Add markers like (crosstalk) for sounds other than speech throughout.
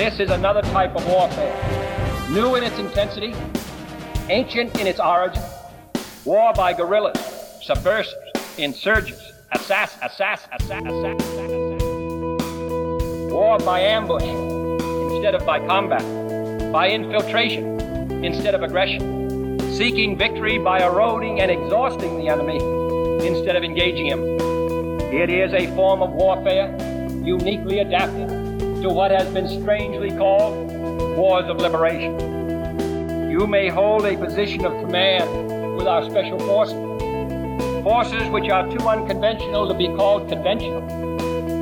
This is another type of warfare, new in its intensity, ancient in its origin, war by guerrillas, subversives, insurgents, assass, assass, assass, assass, assass, war by ambush instead of by combat, by infiltration instead of aggression, seeking victory by eroding and exhausting the enemy instead of engaging him. It is a form of warfare uniquely adapted to what has been strangely called wars of liberation. You may hold a position of command with our special forces, forces which are too unconventional to be called conventional,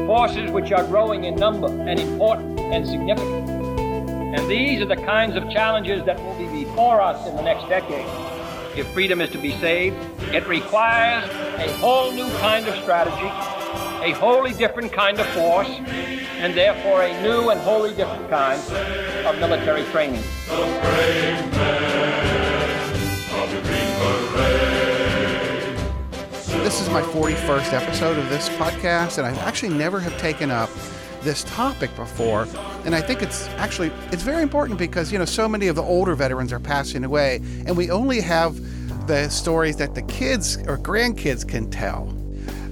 forces which are growing in number and important and significant. And these are the kinds of challenges that will be before us in the next decade. If freedom is to be saved, it requires a whole new kind of strategy, a wholly different kind of force, and therefore a new and wholly different kind of military training. This is my 41st episode of this podcast, and I actually never have taken up this topic before and i think it's actually it's very important because you know so many of the older veterans are passing away and we only have the stories that the kids or grandkids can tell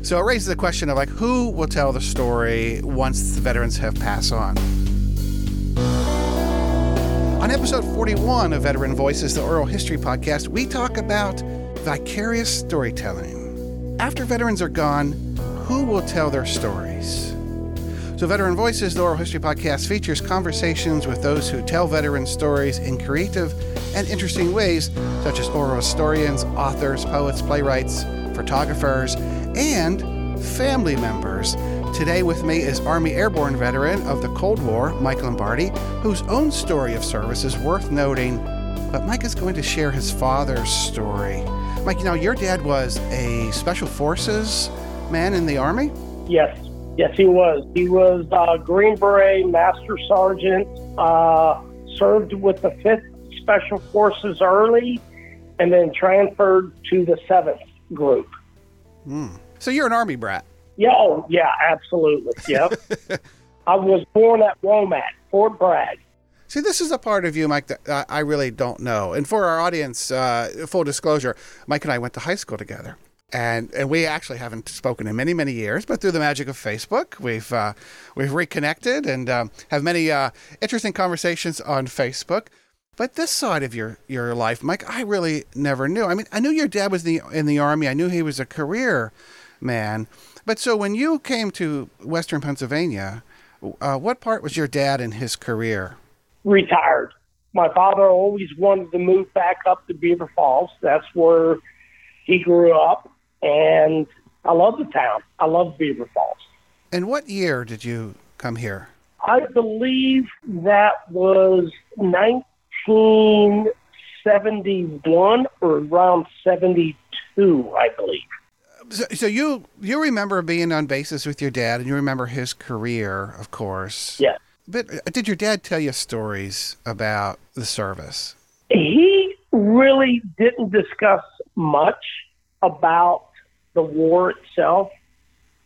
so it raises the question of like who will tell the story once the veterans have passed on? On episode 41 of veteran voices the oral history podcast we talk about vicarious storytelling. After veterans are gone who will tell their stories? So, Veteran Voices, the Oral History Podcast, features conversations with those who tell veteran stories in creative and interesting ways, such as oral historians, authors, poets, playwrights, photographers, and family members. Today with me is Army Airborne veteran of the Cold War, Mike Lombardi, whose own story of service is worth noting. But Mike is going to share his father's story. Mike, you know, your dad was a Special Forces man in the Army? Yes. Yes, he was. He was uh, Green Beret Master Sergeant, uh, served with the 5th Special Forces early, and then transferred to the 7th Group. Mm. So you're an Army brat? Yeah, oh, yeah, absolutely. Yep. (laughs) I was born at Womack, Fort Bragg. See, this is a part of you, Mike, that I really don't know. And for our audience, uh, full disclosure, Mike and I went to high school together and and we actually haven't spoken in many many years, but through the magic of Facebook, we've uh, we've reconnected and um, have many uh, interesting conversations on Facebook. But this side of your your life, Mike, I really never knew. I mean, I knew your dad was in the in the army. I knew he was a career man. But so when you came to Western Pennsylvania, uh, what part was your dad in his career? Retired. My father always wanted to move back up to Beaver Falls. That's where he grew up and I love the town. I love Beaver Falls. And what year did you come here? I believe that was 1971 or around 72, I believe. So, so, you you remember being on bases with your dad, and you remember his career, of course. Yes. But uh, did your dad tell you stories about the service? He really didn't discuss much about the war itself.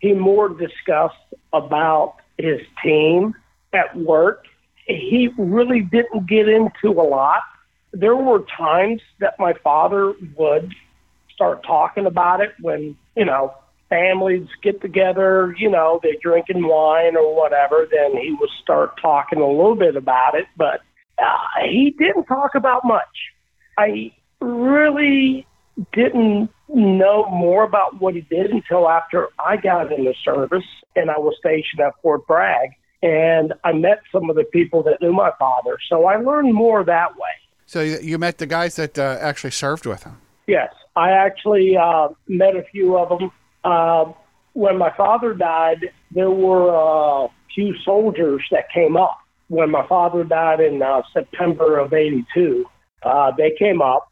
He more discussed about his team at work. He really didn't get into a lot. There were times that my father would start talking about it when, you know, families get together, you know, they're drinking wine or whatever, then he would start talking a little bit about it, but uh, he didn't talk about much. I really didn't know more about what he did until after I got in the service and I was stationed at Fort Bragg. And I met some of the people that knew my father. So I learned more that way. So you met the guys that uh, actually served with him? Yes. I actually uh, met a few of them. Uh, when my father died, there were a few soldiers that came up. When my father died in uh, September of 82, uh, they came up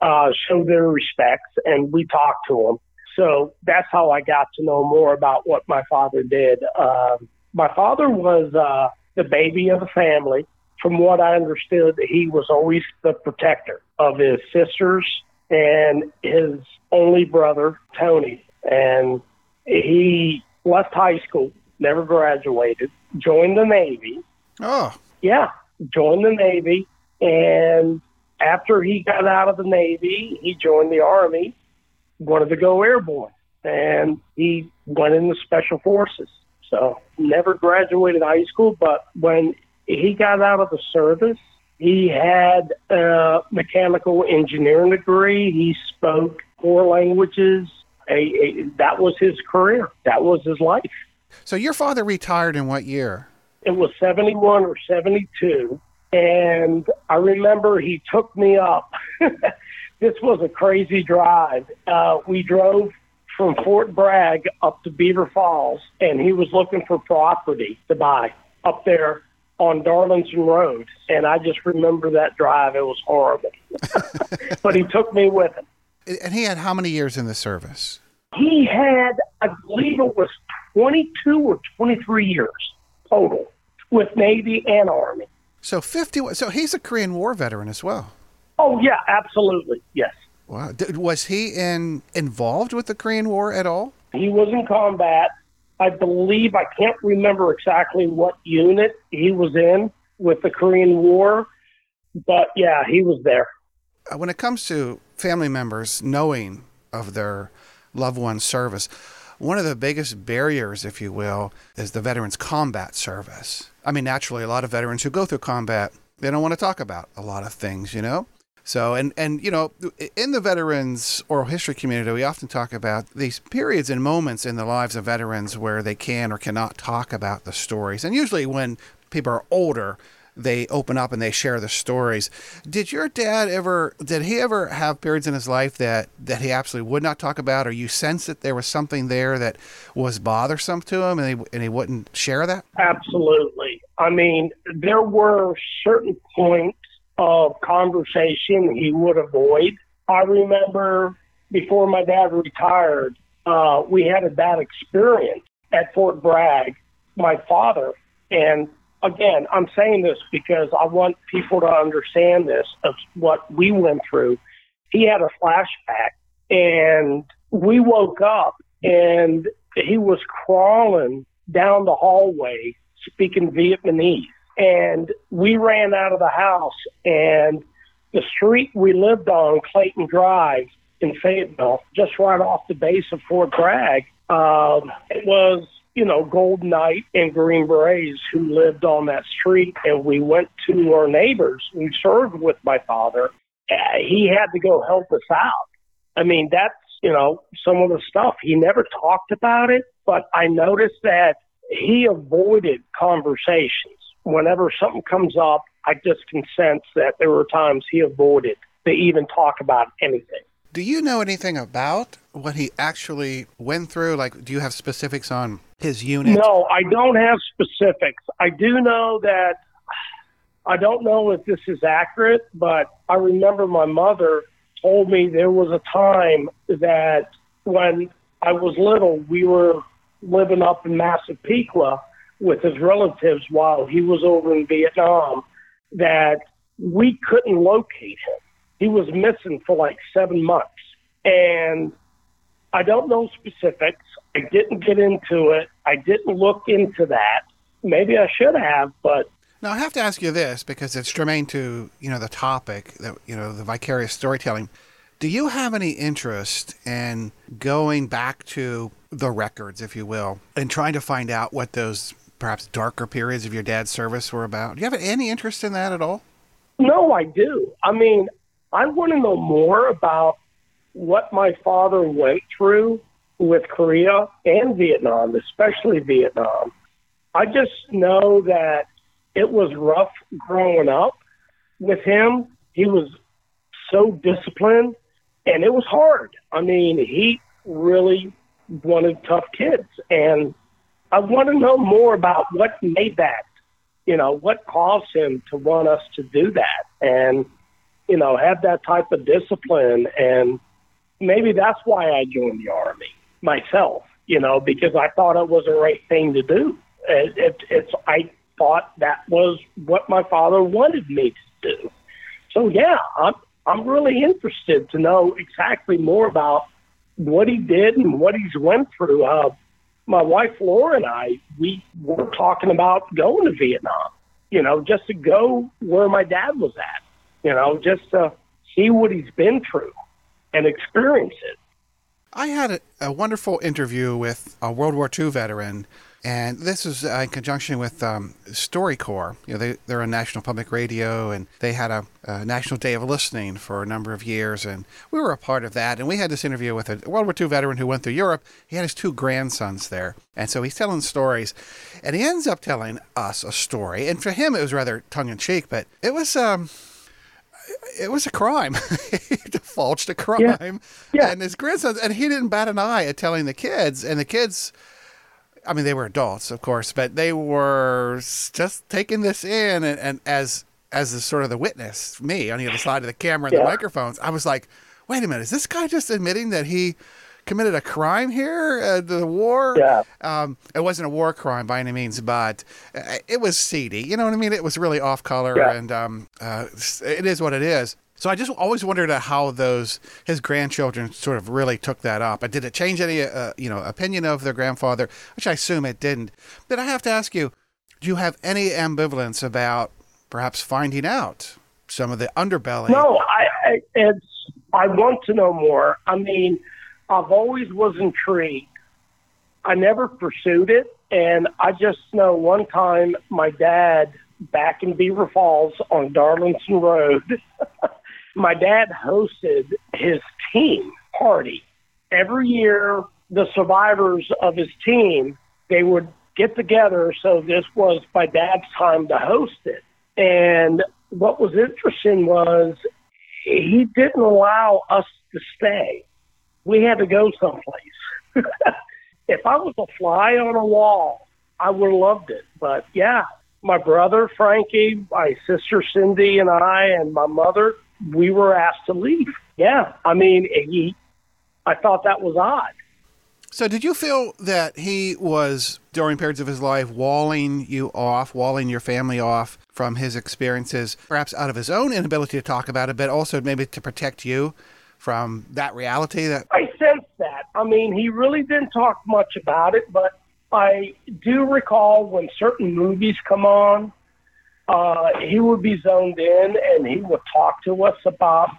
uh, show their respects, and we talked to them. So that's how I got to know more about what my father did. Uh, my father was uh, the baby of the family. From what I understood, he was always the protector of his sisters and his only brother, Tony. And he left high school, never graduated, joined the Navy. Oh. yeah, joined the Navy. And after he got out of the Navy, he joined the Army, wanted to go airborne, and he went into Special Forces. So never graduated high school, but when he got out of the service, he had a mechanical engineering degree. He spoke four languages. A, a, that was his career. That was his life. So your father retired in what year? It was 71 or 72. And I remember he took me up. (laughs) this was a crazy drive. Uh, we drove from Fort Bragg up to Beaver Falls, and he was looking for property to buy up there on Darlington Road. And I just remember that drive. It was horrible. (laughs) but he took me with him. And he had how many years in the service? He had, I believe it was 22 or 23 years total with Navy and Army. So 50. So he's a Korean War veteran as well. Oh, yeah, absolutely. Yes. Wow. Was he in involved with the Korean War at all? He was in combat. I believe I can't remember exactly what unit he was in with the Korean War, but yeah, he was there. Uh, when it comes to family members knowing of their loved one's service, one of the biggest barriers, if you will, is the veterans combat service. I mean, naturally, a lot of veterans who go through combat, they don't want to talk about a lot of things, you know? So, and, and, you know, in the veterans oral history community, we often talk about these periods and moments in the lives of veterans where they can or cannot talk about the stories. And usually when people are older, they open up and they share the stories. Did your dad ever, did he ever have periods in his life that, that he absolutely would not talk about, or you sense that there was something there that was bothersome to him and he, and he wouldn't share that? Absolutely. I mean, there were certain points of conversation he would avoid. I remember before my dad retired, uh, we had a bad experience at Fort Bragg. My father, and again, I'm saying this because I want people to understand this of what we went through. He had a flashback, and we woke up, and he was crawling down the hallway speaking Vietnamese. And we ran out of the house, and the street we lived on, Clayton Drive in Fayetteville, just right off the base of Fort Bragg, um, it was, you know, Gold Knight and Green Berets who lived on that street. And we went to our neighbors who served with my father. Uh, he had to go help us out. I mean, that's, you know, some of the stuff. He never talked about it, but I noticed that he avoided conversations whenever something comes up, I just can sense that there were times he avoided to even talk about anything. Do you know anything about what he actually went through? Like, do you have specifics on his unit? No, I don't have specifics. I do know that I don't know if this is accurate, but I remember my mother told me there was a time that when I was little, we were living up in Massapequa with his relatives while he was over in Vietnam that we couldn't locate him. He was missing for like seven months. And I don't know specifics. I didn't get into it. I didn't look into that. Maybe I should have, but now I have to ask you this because it's germane to you know the topic that you know the vicarious storytelling. Do you have any interest in going back to the records, if you will, and trying to find out what those perhaps darker periods of your dad's service were about? Do you have any interest in that at all? No, I do. I mean, I want to know more about what my father went through with Korea and Vietnam, especially Vietnam. I just know that it was rough growing up with him. He was so disciplined and it was hard. I mean, he really wanted tough kids and I want to know more about what made that, you know, what caused him to want us to do that and, you know, have that type of discipline. And maybe that's why I joined the Army myself, you know, because I thought it was the right thing to do. It, it, it's, I thought that was what my father wanted me to do. So, yeah, I'm, I'm really interested to know exactly more about what he did and what he's went through. Uh, my wife Laura and I, we were talking about going to Vietnam. you know, just to go where my dad was at, you know, just to see what he's been through and experience it. I had a, a wonderful interview with a World War II veteran and this is uh, in conjunction with um, StoryCorps. You know, they, they're on National Public Radio, and they had a, a, National Day of Listening for a number of years, and we were a part of that. And we had this interview with a World War II veteran who went through Europe. He had his two grandsons there, and so he's telling stories, and he ends up telling us a story. And for him, it was rather tongue in cheek, but it was. Um, it was a crime. (laughs) he divulged a crime. Yeah. yeah. And his grandsons, and he didn't bat an eye at telling the kids. And the kids I mean, they were adults, of course, but they were just taking this in, and, and as as the sort of the witness, me on the other side of the camera and yeah. the microphones, I was like, wait a minute, is this guy just admitting that he committed a crime here, uh, the war? Yeah. Um, it wasn't a war crime by any means, but uh, it was seedy. You know what I mean? It was really off color, yeah. and um, uh, it is what it is. So I just always wondered how those his grandchildren sort of really took that up. And did it change any uh, you know opinion of their grandfather? Which I assume it didn't. But I have to ask you, do you have any ambivalence about perhaps finding out some of the underbelly? No, I, I it's I want to know more. I mean, I've always was intrigued. I never pursued it, and I just know one time my dad back in Beaver Falls on Darlington Road. (laughs) my dad hosted his team party. Every year, the survivors of his team, they would get together. So this was my dad's time to host it. And what was interesting was he didn't allow us to stay. We had to go someplace. (laughs) if I was a fly on a wall, I would have loved it. But yeah, my brother Frankie, my sister Cindy, and I, and my mother, we were asked to leave. Yeah, I mean, he, I thought that was odd. So, did you feel that he was during periods of his life walling you off, walling your family off from his experiences, perhaps out of his own inability to talk about it, but also maybe to protect you from that reality? That I sense that. I mean, he really didn't talk much about it, but I do recall when certain movies come on, uh, he would be zoned in and he would talk to us about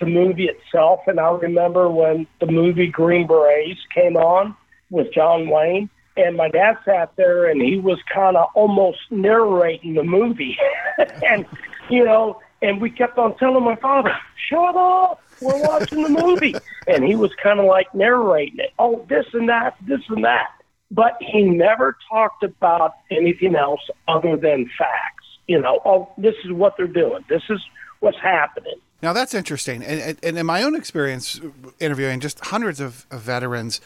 the movie itself. And I remember when the movie Green Berets came on with John Wayne, and my dad sat there and he was kind of almost narrating the movie. (laughs) and, you know, and we kept on telling my father, shut up, we're watching the movie. (laughs) and he was kind of like narrating it. Oh, this and that, this and that. But he never talked about anything else other than facts you know, oh, this is what they're doing. This is what's happening. Now that's interesting, and, and in my own experience interviewing just hundreds of, of veterans,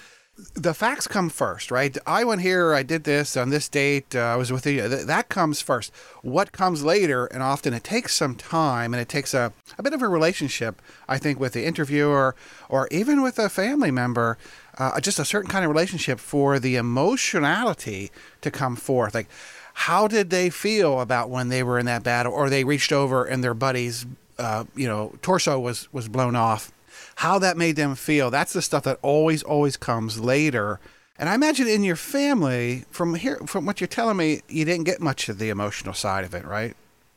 the facts come first, right? I went here, I did this on this date, uh, I was with you. That comes first. What comes later, and often it takes some time and it takes a, a bit of a relationship, I think, with the interviewer or even with a family member, uh, just a certain kind of relationship for the emotionality to come forth. Like, how did they feel about when they were in that battle or they reached over and their buddy's uh, you know torso was was blown off? How that made them feel? That's the stuff that always always comes later. And i imagine in your family from here from what you're telling me you didn't get much of the emotional side of it right?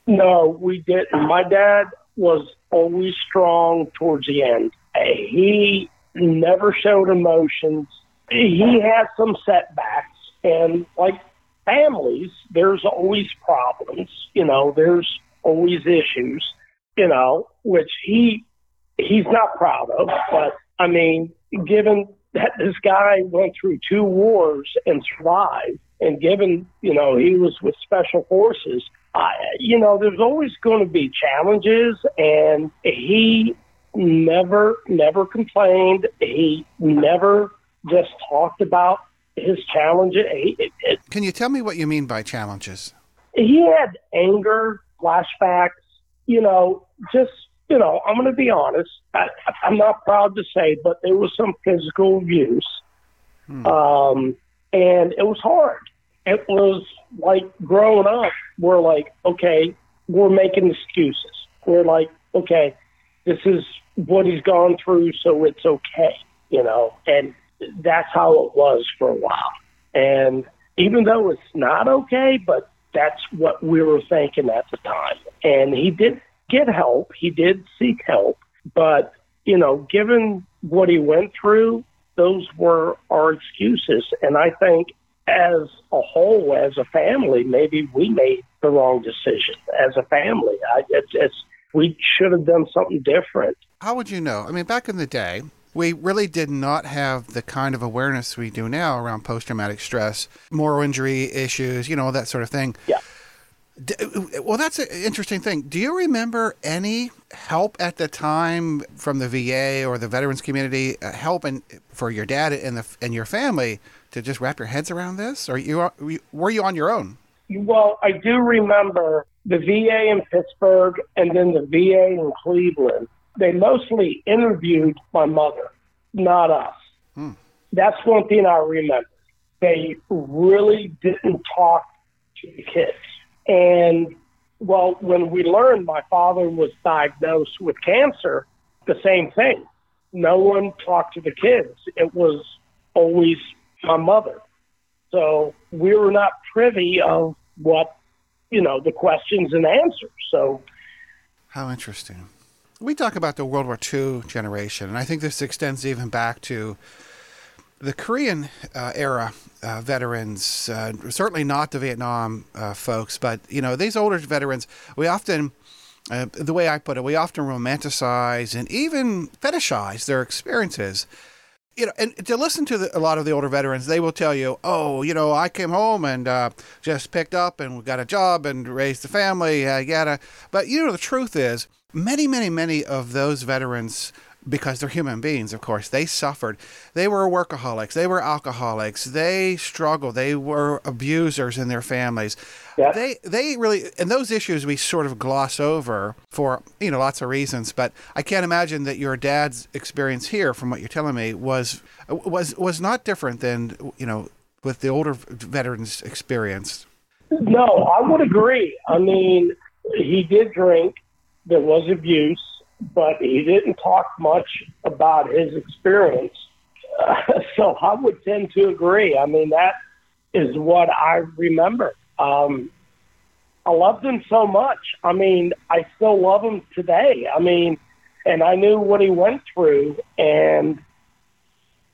No we didn't my dad was always strong towards the end. He never showed emotions. He had some setbacks and like families, there's always problems. You know, there's always issues. You know, which he he's not proud of. But I mean, given that this guy went through two wars and survived, and given you know he was with special forces, I, you know, there's always going to be challenges, and he never never complained. He never just talked about his challenges. Can you tell me what you mean by challenges? He had anger, flashbacks, you know, just, you know, I'm going to be honest. I, I'm not proud to say, but there was some physical abuse. Hmm. Um, and it was hard. It was like growing up, we're like, okay, we're making excuses. We're like, okay, this is what he's gone through, so it's okay, you know. And that's how it was for a while. And even though it's not okay, but that's what we were thinking at the time. And he did get help. He did seek help. But, you know, given what he went through, those were our excuses. And I think as a whole, as a family, maybe we made the wrong decision as a family. I, it's, it's, we should have done something different. How would you know? I mean, back in the day, we really did not have the kind of awareness we do now around post traumatic stress, moral injury issues, you know, that sort of thing. Yeah. Well, that's an interesting thing. Do you remember any help at the time from the VA or the veterans community, uh, help in, for your dad and the and your family to just wrap your heads around this, or you were you on your own? Well, I do remember the VA in Pittsburgh and then the VA in Cleveland they mostly interviewed my mother, not us. Hmm. That's one thing I remember. They really didn't talk to the kids. And well, when we learned my father was diagnosed with cancer, the same thing. No one talked to the kids. It was always my mother. So we were not privy of what, you know, the questions and answers. So how interesting we talk about the World War II generation, and I think this extends even back to the Korean uh, era uh, veterans, uh, certainly not the Vietnam uh, folks, but you know these older veterans. We often, uh, the way I put it, we often romanticize and even fetishize their experiences. You know, and to listen to the, a lot of the older veterans, they will tell you, "Oh, you know, I came home and uh, just picked up and got a job and raised a family, yada." But you know, the truth is many, many, many of those veterans, because they're human beings, of course, they suffered. They were workaholics. They were alcoholics. They struggled. They were abusers in their families. Yeah. They they really and those issues we sort of gloss over for you know lots of reasons. But I can't imagine that your dad's experience here, from what you're telling me, was was was not different than you know with the older veterans' experience. No, I would agree. I mean, he did drink there was abuse, but he didn't talk much about his experience. Uh, (laughs) so I would tend to agree. I mean, that is what I remember. Um, I loved him so much. I mean, I still love him today. I mean, and I knew what he went through, and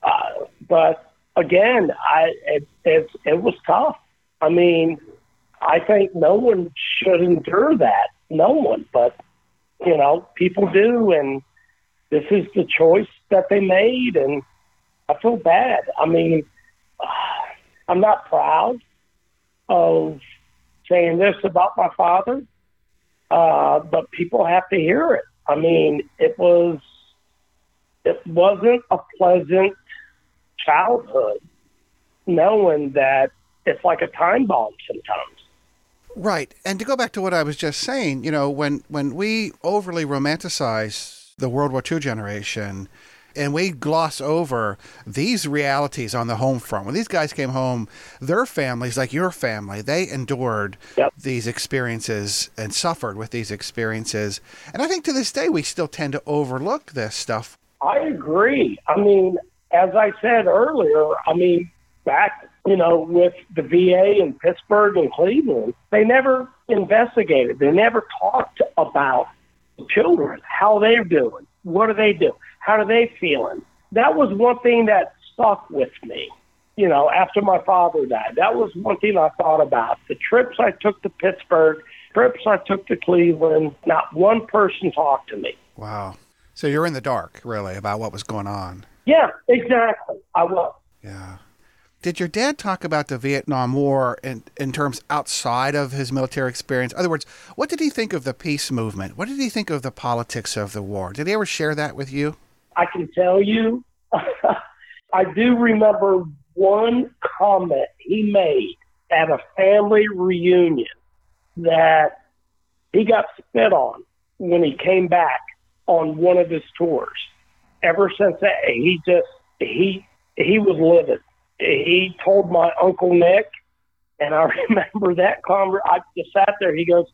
uh, but again, I it, it it was tough. I mean, I think no one should endure that. No one, but you know, people do, and this is the choice that they made, and I feel bad. I mean, (sighs) I'm not proud of saying this about my father, uh, but people have to hear it. I mean, it was it wasn't a pleasant childhood, knowing that it's like a time bomb sometimes. Right. And to go back to what I was just saying, you know, when, when we overly romanticize the World War II generation and we gloss over these realities on the home front, when these guys came home, their families, like your family, they endured yep. these experiences and suffered with these experiences. And I think to this day, we still tend to overlook this stuff. I agree. I mean, as I said earlier, I mean, back you know, with the VA in Pittsburgh and Cleveland, they never investigated. They never talked about the children, how they're doing, what are they doing, how are they feeling. That was one thing that stuck with me. You know, after my father died, that was one thing I thought about. The trips I took to Pittsburgh, trips I took to Cleveland, not one person talked to me. Wow. So you're in the dark, really, about what was going on. Yeah, exactly. I was. Yeah. Did your dad talk about the Vietnam War in, in terms outside of his military experience? In other words, what did he think of the peace movement? What did he think of the politics of the war? Did he ever share that with you? I can tell you, (laughs) I do remember one comment he made at a family reunion that he got spit on when he came back on one of his tours. Ever since that, he just he he was livid he told my uncle Nick, and I (laughs) remember that conver. I just sat there. He goes,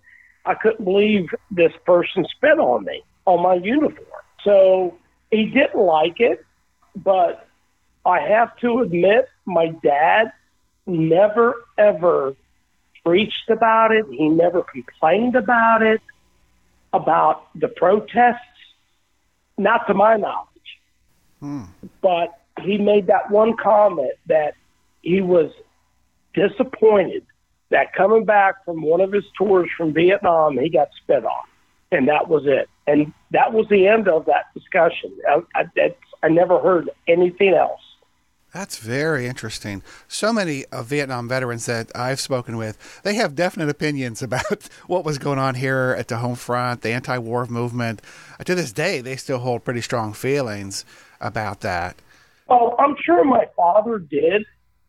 I couldn't believe this person spit on me on my uniform. So he didn't like it, but I have to admit, my dad never ever preached about it. He never complained about it, about the protests, not to my knowledge. Hmm. But he made that one comment that he was disappointed that coming back from one of his tours from Vietnam, he got spit on. And that was it. And that was the end of that discussion. I, I, I never heard anything else. That's very interesting. So many of Vietnam veterans that I've spoken with, they have definite opinions (laughs) about what was going on here at the home front, the anti-war movement. To this day, they still hold pretty strong feelings about that. Oh, I'm sure my father did,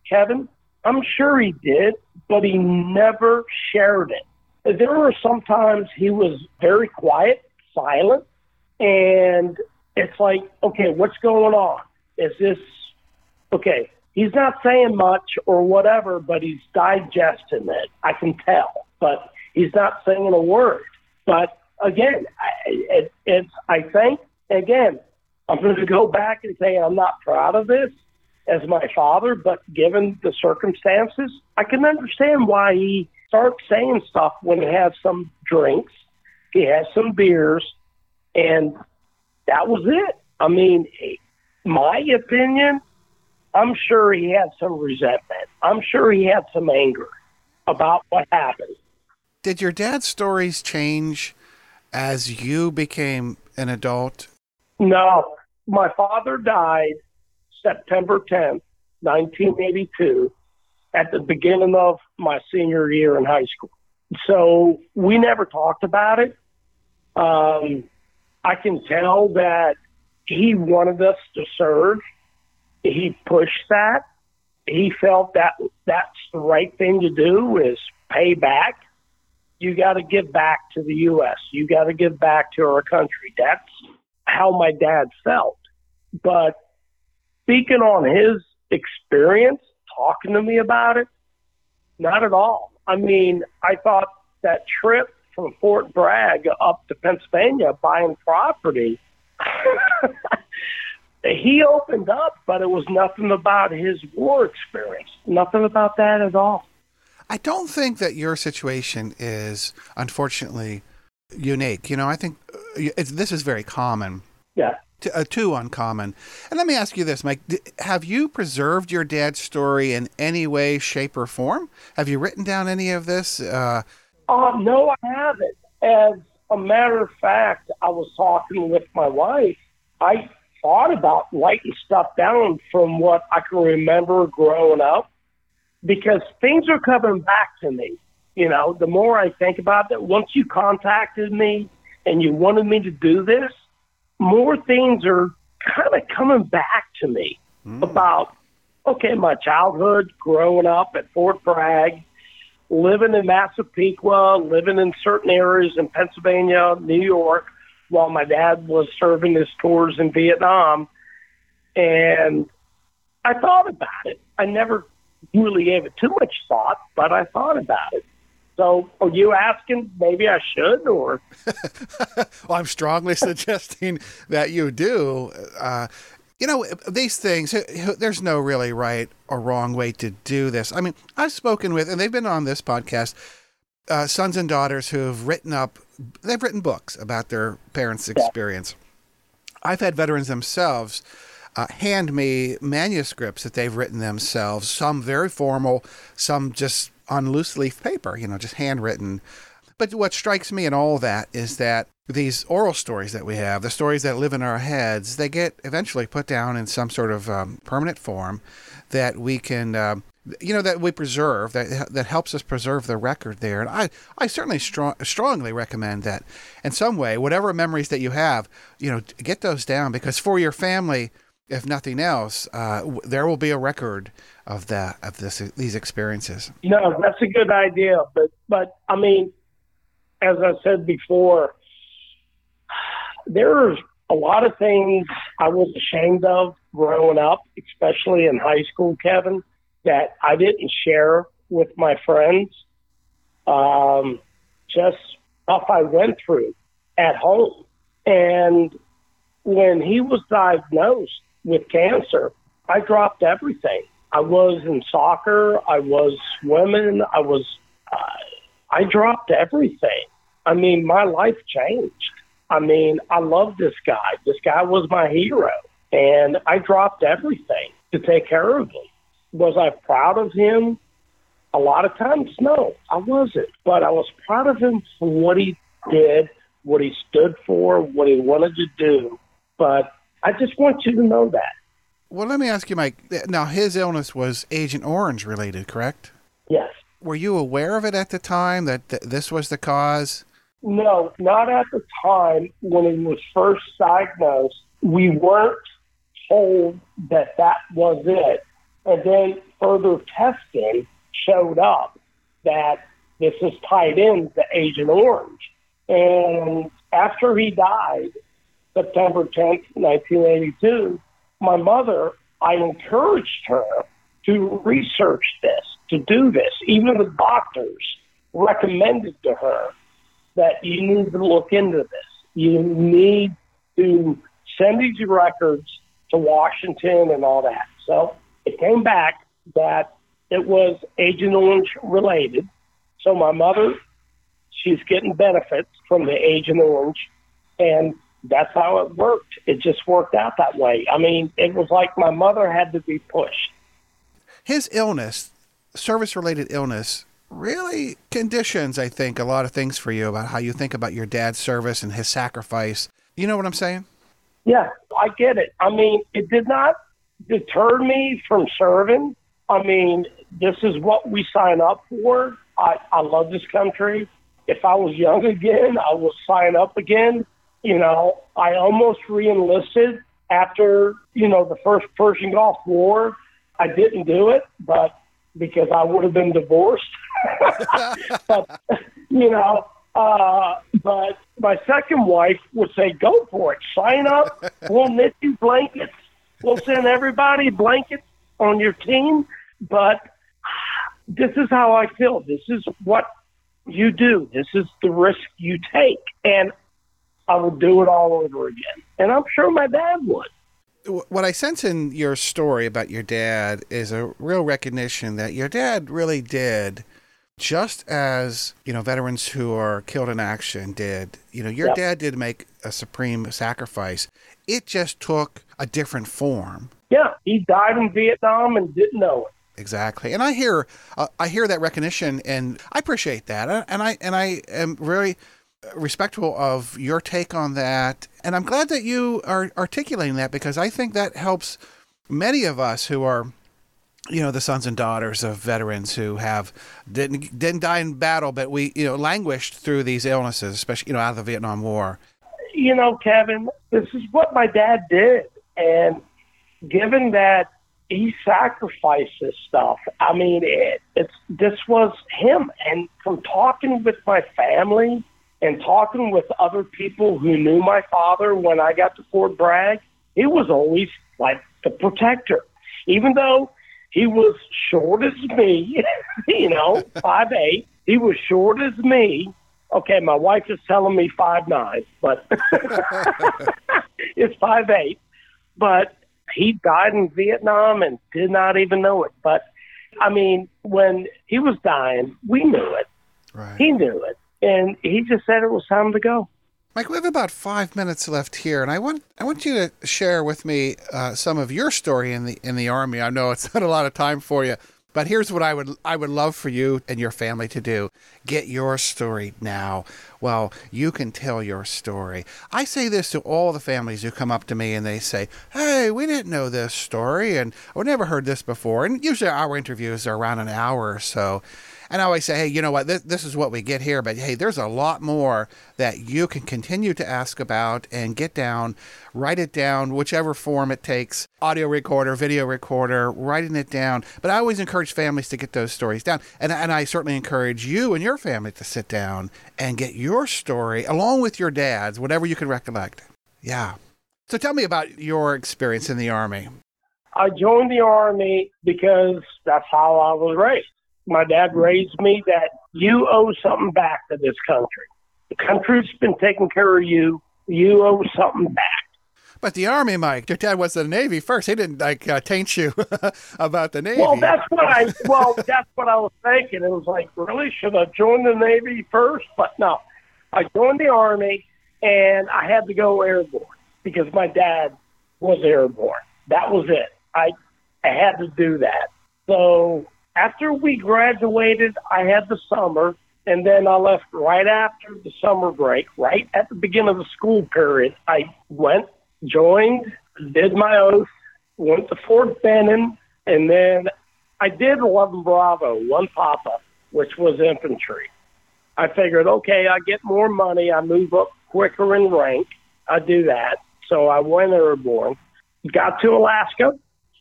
Kevin. I'm sure he did, but he never shared it. There were sometimes he was very quiet, silent, and it's like, okay, what's going on? Is this okay? He's not saying much or whatever, but he's digesting it. I can tell, but he's not saying a word. But again, it, it's I think again, I'm going to go back and say I'm not proud of this as my father, but given the circumstances, I can understand why he starts saying stuff when he has some drinks, he has some beers, and that was it. I mean, my opinion, I'm sure he had some resentment. I'm sure he had some anger about what happened. Did your dad's stories change as you became an adult? No. My father died September 10th, 1982, at the beginning of my senior year in high school. So we never talked about it. Um, I can tell that he wanted us to serve. He pushed that. He felt that that's the right thing to do is pay back. You got to give back to the U.S. You got to give back to our country. That's how my dad felt. But speaking on his experience, talking to me about it, not at all. I mean, I thought that trip from Fort Bragg up to Pennsylvania buying property, (laughs) he opened up, but it was nothing about his war experience. Nothing about that at all. I don't think that your situation is, unfortunately, unique. You know, I think uh, this is very common. Yeah uh, too uncommon. And let me ask you this, Mike: Have you preserved your dad's story in any way, shape, or form? Have you written down any of this? Uh, uh, no, I haven't. As a matter of fact, I was talking with my wife. I thought about writing stuff down from what I can remember growing up because things are coming back to me. You know, the more I think about it, once you contacted me and you wanted me to do this, more things are kind of coming back to me mm. about, okay, my childhood growing up at Fort Bragg, living in Massapequa, living in certain areas in Pennsylvania, New York, while my dad was serving his tours in Vietnam. And I thought about it. I never really gave it too much thought, but I thought about it. So, are you asking? Maybe I should, or? (laughs) well, I'm strongly (laughs) suggesting that you do. Uh, you know, these things, there's no really right or wrong way to do this. I mean, I've spoken with, and they've been on this podcast, uh, sons and daughters who have written up, they've written books about their parents' experience. Yeah. I've had veterans themselves uh, hand me manuscripts that they've written themselves, some very formal, some just on loose leaf paper, you know, just handwritten. But what strikes me in all that is that these oral stories that we have, the stories that live in our heads, they get eventually put down in some sort of um, permanent form that we can, uh, you know, that we preserve, that that helps us preserve the record there. And I, I certainly strong, strongly recommend that in some way, whatever memories that you have, you know, get those down because for your family, if nothing else, uh, there will be a record of that of this these experiences. No, that's a good idea, but but I mean, as I said before, there's a lot of things I was ashamed of growing up, especially in high school, Kevin, that I didn't share with my friends. Um, just stuff I went through at home, and when he was diagnosed with cancer, I dropped everything. I was in soccer. I was swimming. I was uh, I dropped everything. I mean, my life changed. I mean, I love this guy. This guy was my hero. And I dropped everything to take care of him. Was I proud of him? A lot of times, no, I wasn't. But I was proud of him for what he did, what he stood for, what he wanted to do. But I just want you to know that. Well, let me ask you, Mike. Now, his illness was Agent Orange related, correct? Yes. Were you aware of it at the time that th- this was the cause? No, not at the time when he was first diagnosed. We weren't told that that was it. And then further testing showed up that this is tied in to Agent Orange. And after he died, September 10th, 1982, my mother, I encouraged her to research this, to do this. Even the doctors recommended to her that you need to look into this. You need to send these records to Washington and all that. So it came back that it was Agent Orange related. So my mother, she's getting benefits from the Agent Orange, and that's how it worked. It just worked out that way. I mean, it was like my mother had to be pushed. His illness, service related illness, really conditions, I think, a lot of things for you about how you think about your dad's service and his sacrifice. You know what I'm saying? Yeah, I get it. I mean, it did not deter me from serving. I mean, this is what we sign up for. I, I love this country. If I was young (laughs) again, I would sign up again. You know, I almost reenlisted after, you know, the first Persian Gulf War. I didn't do it, but because I would have been divorced. (laughs) but, you know, uh, but my second wife would say, go for it. Sign up. We'll knit you blankets. We'll send everybody blankets on your team. But this is how I feel. This is what you do. This is the risk you take. And I would do it all over again. And I'm sure my dad would. What I sense in your story about your dad is a real recognition that your dad really did just as you know veterans who are killed in action did. You know your yep. dad did make a supreme sacrifice. It just took a different form. Yeah he died in vietnam and didn't know it. Exactly. And i hear uh, i hear that recognition and i appreciate that. And i and i am very respectful of your take on that and i'm glad that you are articulating that because i think that helps many of us who are you know the sons and daughters of veterans who have didn't didn't die in battle, but we you know languished through these illnesses, especially you know out of the Vietnam War. You know, Kevin, this is what my dad did, and given that he sacrificed this stuff, I mean, it, it's this was him. And from talking with my family and talking with other people who knew my father when I got to Fort Bragg, he was always like the protector, even though he was short as me, (laughs) you know, (laughs) five eight. He was short as me. Okay, my wife is telling me five nine, but (laughs) it's five eight. But he died in Vietnam and did not even know it. But I mean, when he was dying, we knew it. Right. He knew it, and he just said it was time to go. Mike, we have about five minutes left here, and I want I want you to share with me uh, some of your story in the in the army. I know it's not a lot of time for you, but here's what I would I would love for you and your family to do: get your story now. Well, you can tell your story. I say this to all the families who come up to me and they say, "Hey, we didn't know this story, and we never heard this before." And usually our interviews are around an hour or so. And I always say, hey, you know what? This, this is what we get here, but hey, there's a lot more that you can continue to ask about and get down, write it down, whichever form it takes audio recorder, video recorder, writing it down. But I always encourage families to get those stories down. And, and I certainly encourage you and your family to sit down and get your story along with your dad's, whatever you can recollect. Yeah. So tell me about your experience in the Army. I joined the Army because that's how I was raised my dad raised me that you owe something back to this country. The country's been taking care of you. You owe something back. But the Army, Mike, your dad was in the Navy first. He didn't like uh, taint you (laughs) about the Navy. Well, that's what I well, that's what I was thinking. It was like, really, should I join the Navy first? But no, I joined the Army, and I had to go airborne because my dad was airborne. That was it. I I had to do that. So after we graduated, I had the summer, and then I left right after the summer break, right at the beginning of the school period. I went, joined, did my oath, went to Fort Benning, and then I did 11 Bravo, one Papa, which was infantry. I figured, okay, I get more money, I move up quicker in rank, I do that. So I went airborne, got to Alaska,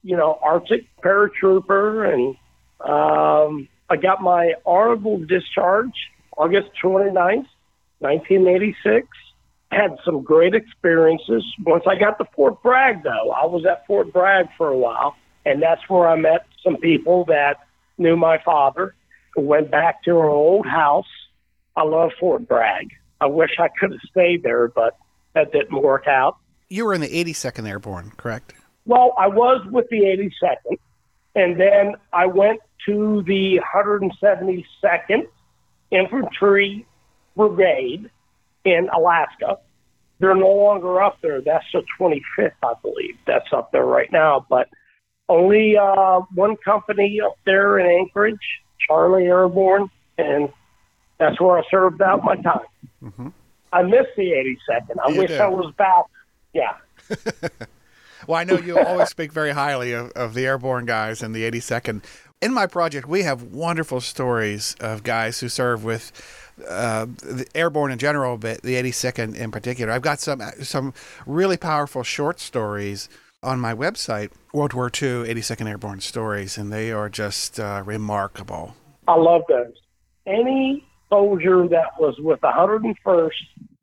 you know, Arctic paratrooper, and um, I got my honorable discharge August 29th, 1986. Had some great experiences. Once I got to Fort Bragg, though, I was at Fort Bragg for a while, and that's where I met some people that knew my father. Went back to our old house. I love Fort Bragg. I wish I could have stayed there, but that didn't work out. You were in the 82nd Airborne, correct? Well, I was with the 82nd, and then I went to the 172nd Infantry Brigade in Alaska. They're no longer up there. That's the 25th, I believe. That's up there right now. But only uh, one company up there in Anchorage, Charlie Airborne, and that's where I served out my time. Mm-hmm. I miss the 82nd. I you wish. I was back. Yeah. (laughs) well, I know you always speak very highly of, of the airborne guys and the 82nd. In my project, we have wonderful stories of guys who serve with uh, the airborne in general, but the 82nd in particular. I've got some some really powerful short stories on my website, World War II 82nd Airborne Stories, and they are just uh, remarkable. I love those. Any soldier that was with the 101st,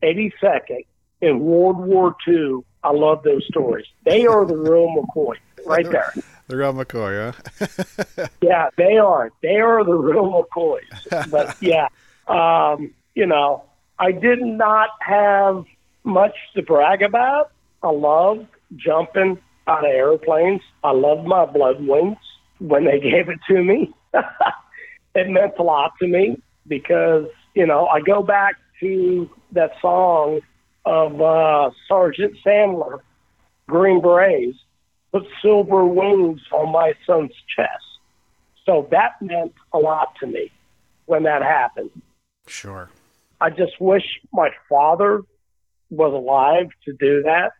82nd in World War II, I love those stories. They are the real McCoy right there. The real McCoy, huh? (laughs) yeah, they are. They are the real McCoys. But yeah, um, you know, I did not have much to brag about. I love jumping out of airplanes. I loved my blood wings when they (laughs) gave it to me. (laughs) it meant a lot to me because, you know, I go back to that song of uh, Sergeant Sadler, Green Berets, put silver wings on my son's chest. So that meant a lot to me when that happened. Sure. I just wish my father was alive to do that.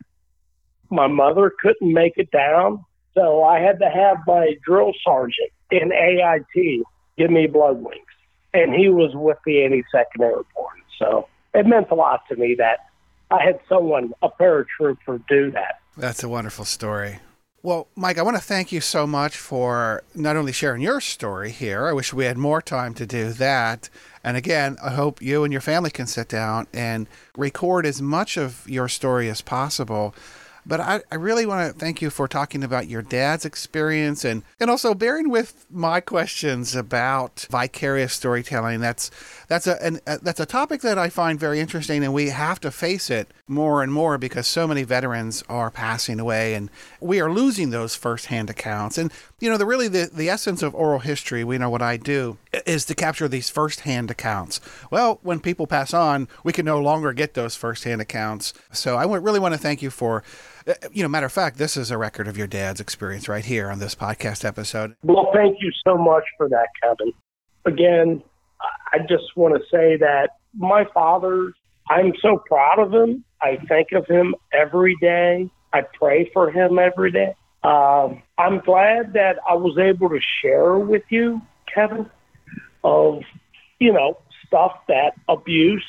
My mother couldn't make it down, so I had to have my drill sergeant in AIT give me blood wings. And he was with the 82nd Airborne. So it meant a lot to me that I had someone, a paratrooper, do that. That's a wonderful story. Well, Mike, I want to thank you so much for not only sharing your story here. I wish we had more time to do that. And again, I hope you and your family can sit down and record as much of your story as possible but I, I really want to thank you for talking about your dad's experience and, and also bearing with my questions about vicarious storytelling. That's that's a, an, a that's a topic that I find very interesting, and we have to face it more and more because so many veterans are passing away, and we are losing those firsthand accounts. And you know, the really the, the essence of oral history, we know what I do, is to capture these firsthand accounts. Well, when people pass on, we can no longer get those firsthand accounts. So I really want to thank you for you know, matter of fact, this is a record of your dad's experience right here on this podcast episode. Well, thank you so much for that, Kevin. Again, I just want to say that my father, I'm so proud of him. I think of him every day. I pray for him every day. Um, I'm glad that I was able to share with you, Kevin, of, you know, stuff that abuse,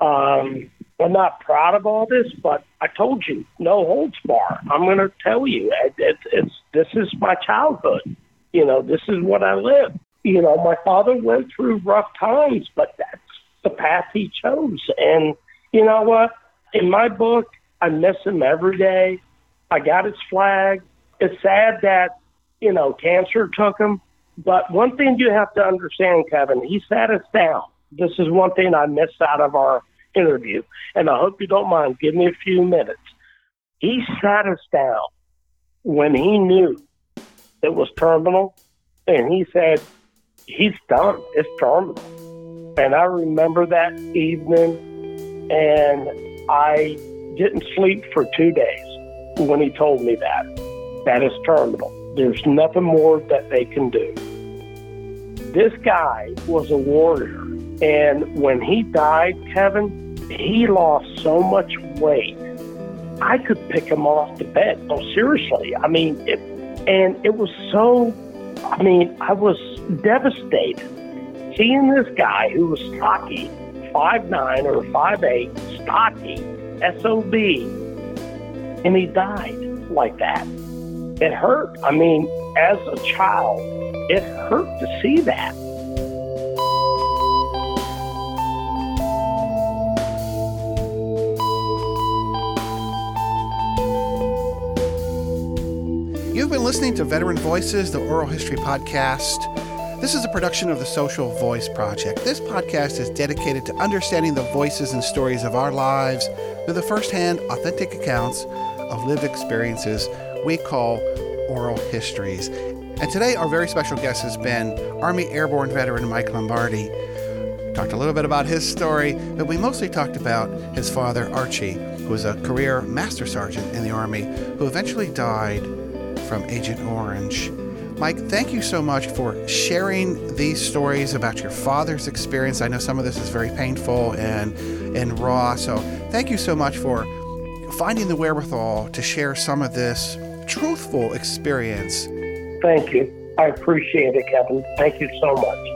um, I'm not proud of all this, but I told you, no holds bar. I'm going to tell you, it, it, it's this is my childhood. You know, this is what I lived. You know, my father went through rough times, but that's the path he chose. And you know what? In my book, I miss him every day. I got his flag. It's sad that you know cancer took him, but one thing you have to understand, Kevin, he sat us down. This is one thing I missed out of our interview, and I hope you don't mind. Give me a few minutes. he sat us down when he knew it was terminal, and he said, "He's done. It's terminal." And I remember that evening, and I didn't sleep for two days when he told me that. That is terminal. There's nothing more that they can do. This guy was a warrior. And when he died, Kevin, he lost so much weight. I could pick him off the bed. No, seriously. I mean, it, and it was so, I mean, I was devastated seeing this guy who was stocky, five nine or five eight, stocky, SOB, and he died like that. It hurt. I mean, as a child, it hurt to see that. Listening to Veteran Voices, the oral history podcast. This is a production of the Social Voice Project. This podcast is dedicated to understanding the voices and stories of our lives through the firsthand, authentic accounts of lived experiences we call oral histories. And today, our very special guest has been Army Airborne veteran Mike Lombardi. Talked a little bit about his story, but we mostly talked about his father, Archie, who was a career master sergeant in the Army, who eventually died from Agent Orange. Mike, thank you so much for sharing these stories about your father's experience. I know some of this is very painful and and raw, so thank you so much for finding the wherewithal to share some of this truthful experience. Thank you. I appreciate it, Kevin. Thank you so much.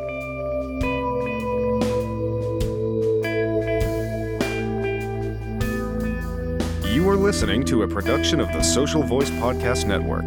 Listening to a production of the Social Voice Podcast Network.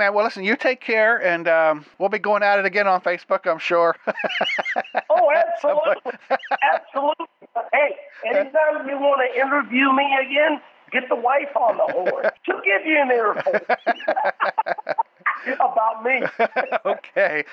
Man. Well, listen, you take care, and um, we'll be going at it again on Facebook, I'm sure. (laughs) Oh, absolutely. (laughs) absolutely. Hey, anytime you want to interview me again, get the wife on the horn. (laughs) She'll give you an earful about me. okay.